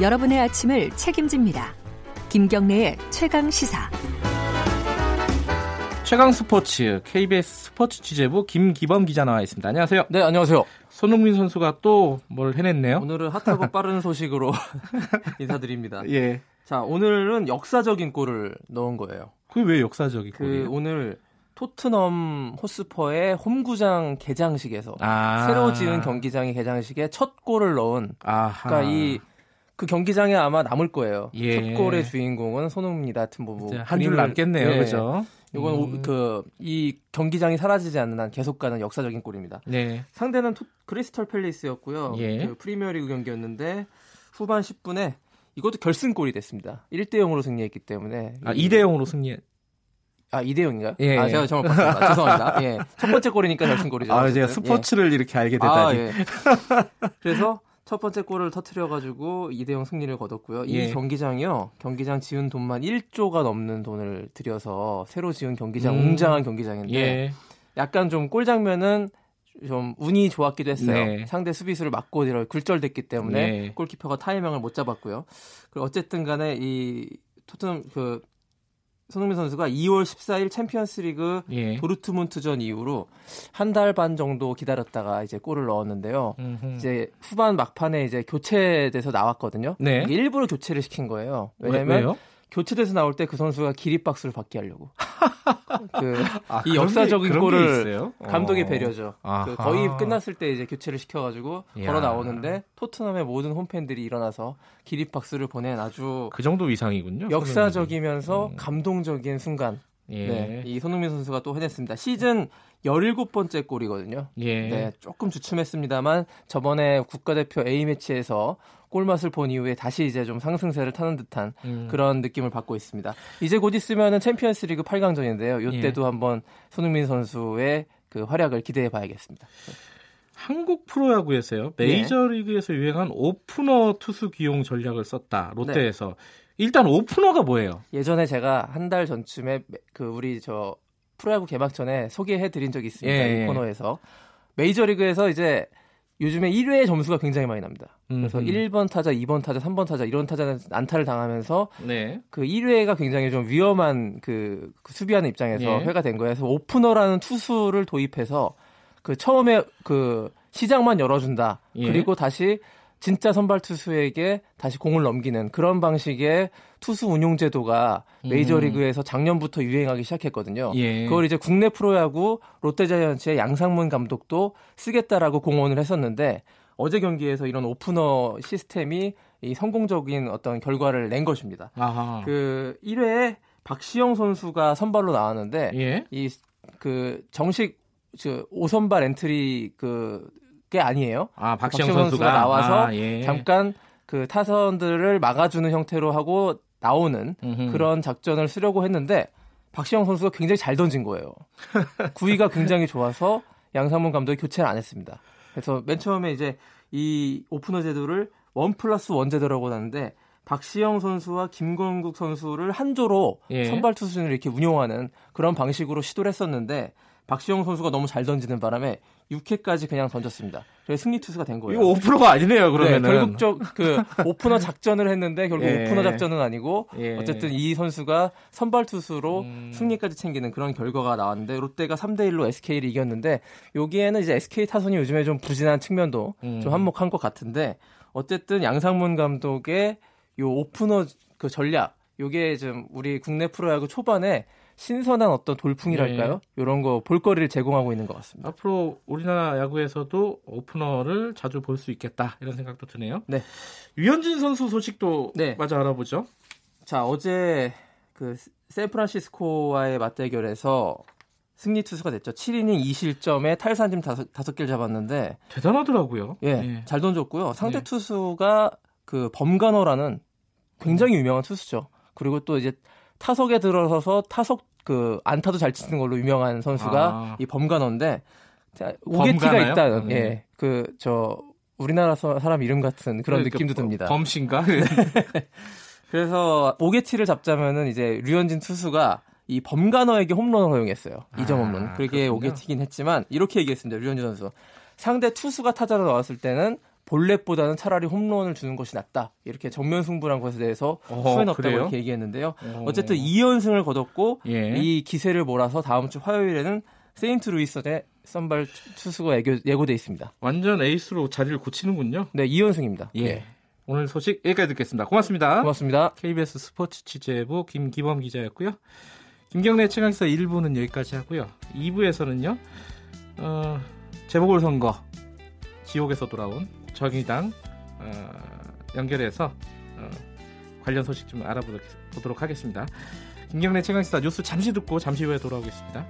여러분의 아침을 책임집니다. 김경래의 최강 시사. 최강 스포츠 KBS 스포츠 취재부 김기범 기자 나와 있습니다. 안녕하세요. 네, 안녕하세요. 손흥민 선수가 또 뭘 해냈네요. 오늘은 핫하고 빠른 소식으로 인사드립니다. 예. 자, 오늘은 역사적인 골을 넣은 거예요. 그게 왜 역사적인 그 골이에요? 오늘 토트넘 호스퍼의 홈구장 개장식에서 아. 새로 지은 경기장의 개장식에 첫 골을 넣은 아하. 그러니까 이 그 경기장에 아마 남을 거예요. 예. 첫 골의 주인공은 손흥민이다 같은 부분. 한줄 남겠네요. 네. 그죠? 이건 음. 그이 경기장이 사라지지 않는 한 계속 가는 역사적인 골입니다. 네. 상대는 토- 크리스털 팰리스였고요. 예. 그 프리미어리그 경기였는데 후반 10분에 이것도 결승골이 됐습니다. 1대 0으로 승리했기 때문에 아, 이- 2대 0으로 승리. 아 2대 0인가요? 예. 아 제가 잘못 봤습니다. 죄송합니다. 예. 첫 번째 골이니까 결승골이죠. 아, 제가. 스포츠를 이렇게 알게 예. 되다니. 아, 예. 그래서 첫 번째 골을 터트려 가지고 2대 0 승리를 거뒀고요. 이 예. 경기장이요. 경기장 지은 돈만 1조가 넘는 돈을 들여서 새로 지은 경기장 음. 웅장한 경기장인데 예. 약간 좀 골 장면은 좀 운이 좋았기도 했어요. 네. 상대 수비수를 맞고 이러 굴절됐기 때문에 네. 골키퍼가 타이밍을 못 잡았고요. 그리고 어쨌든 간에 이 토트넘 그 손흥민 선수가 2월 14일 챔피언스리그 예. 도르트문트전 이후로 한 달 반 정도 기다렸다가 이제 골을 넣었는데요. 음흠. 이제 후반 막판에 이제 교체돼서 나왔거든요. 네. 일부러 교체를 시킨 거예요. 왜- 왜냐면 왜요? 교체돼서 나올 때 그 선수가 기립박수를 받게 하려고. 그 아, 이 역사적인 게- 골을? 감독의 어. 배려죠. 그 거의 끝났을 때 이제 교체를 시켜가지고 이야. 걸어 나오는데 토트넘의 모든 홈팬들이 일어나서 기립박수를 보낸 아주 그 정도 이상이군요. 역사적이면서 음. 감동적인 순간. 예. 네, 이 손흥민 선수가 또 해냈습니다. 시즌 17번째 골이거든요. 예. 네, 조금 주춤했습니다만 저번에 국가대표 A매치에서 골맛을 본 이후에 다시 이제 좀 상승세를 타는 듯한 음. 그런 느낌을 받고 있습니다. 이제 곧 있으면은 챔피언스 리그 8강전인데요. 예. 이때도 한번 손흥민 선수의 그 활약을 기대해 봐야겠습니다. 한국 프로야구에서요. 메이저리그에서 유행한 오프너 투수 기용 전략을 썼다. 롯데에서. 일단 오프너가 뭐예요? 예전에 제가 한 달 전쯤에 그 우리 저 프로야구 개막 전에 소개해 드린 적이 있습니다. 예, 이 예. 코너에서 메이저리그에서 이제 요즘에 1회 점수가 굉장히 많이 납니다. 그래서 음흠. 1번 타자, 2번 타자, 3번 타자 이런 타자는 안타를 당하면서 네. 그 1회가 굉장히 좀 위험한 그, 그 수비하는 입장에서 예. 회가 된 거예요. 그래서 오프너라는 투수를 도입해서 그 처음에 그 시장만 열어준다. 예. 그리고 다시 진짜 선발 투수에게 다시 공을 넘기는 그런 방식의 투수 운용 제도가 메이저리그에서 작년부터 유행하기 시작했거든요. 음. 예. 그걸 이제 국내 프로야구 롯데자이언츠의 양상문 감독도 쓰겠다라고 공언을 했었는데 어제 경기에서 이런 오프너 시스템이 이 성공적인 어떤 결과를 낸 것입니다. 아하. 그 1회에 박시영 선수가 선발로 나왔는데 예. 이그 정식 저 5선발 엔트리 그 게 아니에요. 아, 박시영, 박시영 선수가, 선수가 나와서 아, 예. 잠깐 그 타선들을 막아주는 형태로 하고 나오는 음흠. 그런 작전을 쓰려고 했는데 박시영 선수가 굉장히 잘 던진 거예요. 구위가 굉장히 좋아서 양상문 감독이 교체를 안 했습니다. 그래서 맨 처음에 이제 이 오프너 제도를 one plus one 제도라고 하는데 박시영 선수와 김건국 선수를 한 조로 예. 선발 투수를 이렇게 운용하는 그런 방식으로 시도를 했었는데 박시영 선수가 너무 잘 던지는 바람에 6회까지 그냥 던졌습니다. 그래서 승리 투수가 된 거예요. 이거 오프너가 아니네요, 그러면은. 네, 결국 저그 오프너 작전을 했는데 결국 예. 오프너 작전은 아니고 예. 어쨌든 이 선수가 선발 투수로 음. 승리까지 챙기는 그런 결과가 나왔는데 롯데가 3대 1로 SK를 이겼는데 여기에는 이제 SK 타선이 요즘에 좀 부진한 측면도 음. 좀 한몫한 것 같은데 어쨌든 양상문 감독의 요 오프너 그 전략 요게 좀 우리 국내 프로야구 초반에 신선한 어떤 돌풍이랄까요? 이런 거 볼거리를 제공하고 있는 것 같습니다. 앞으로 우리나라 야구에서도 오프너를 자주 볼 수 있겠다 이런 생각도 드네요. 네. 유현진 선수 소식도 네. 마저 알아보죠. 자 어제 그 샌프란시스코와의 맞대결에서 승리 투수가 됐죠. 7이닝 2실점에 탈삼진 다섯, 다섯 개를 잡았는데 대단하더라고요. 예, 예. 잘 던졌고요. 상대 네. 투수가 그 범간호라는 굉장히 유명한 투수죠. 그리고 또 이제 타석에 들어서서 타석 그 안타도 잘 치는 걸로 유명한 선수가 아. 이 범간호인데 자, 오게티가? 있다. 네. 예. 그 저 우리나라 서- 사람 이름 같은 그런 그러니까 느낌도 듭니다. 범신가? 그래서 오게티를 잡자면은 이제 류현진 투수가 이 범간호에게 홈런을 허용했어요. 이점 아, 홈런. 그게. 오게티긴 했지만 이렇게 얘기했습니다. 류현진 선수. 상대 투수가 타자로 나왔을 때는 볼넷보다는 차라리 홈런을 주는 것이 낫다. 이렇게 정면 승부란 것에 대해서 후회는 없다고 이렇게 얘기했는데요. 어. 어쨌든 2연승을 거뒀고 예. 이 기세를 몰아서 다음 주 화요일에는 세인트루이스의 선발 투수가 예고, 돼 있습니다. 완전 에이스로 자리를 고치는군요. 네, 2연승입니다. 예. 네. 오늘 소식 여기까지 듣겠습니다. 고맙습니다. 고맙습니다. KBS 스포츠 취재부 김기범 기자였고요. 김경래 최강사 1부는 여기까지 하고요. 2부에서는요. 어, 재보궐선거 지옥에서 돌아온 정의당 어, 연결해서 어, 관련 소식 좀 알아보도록 하겠습니다. 김경래 최강시사 뉴스 잠시 듣고 잠시 후에 돌아오겠습니다.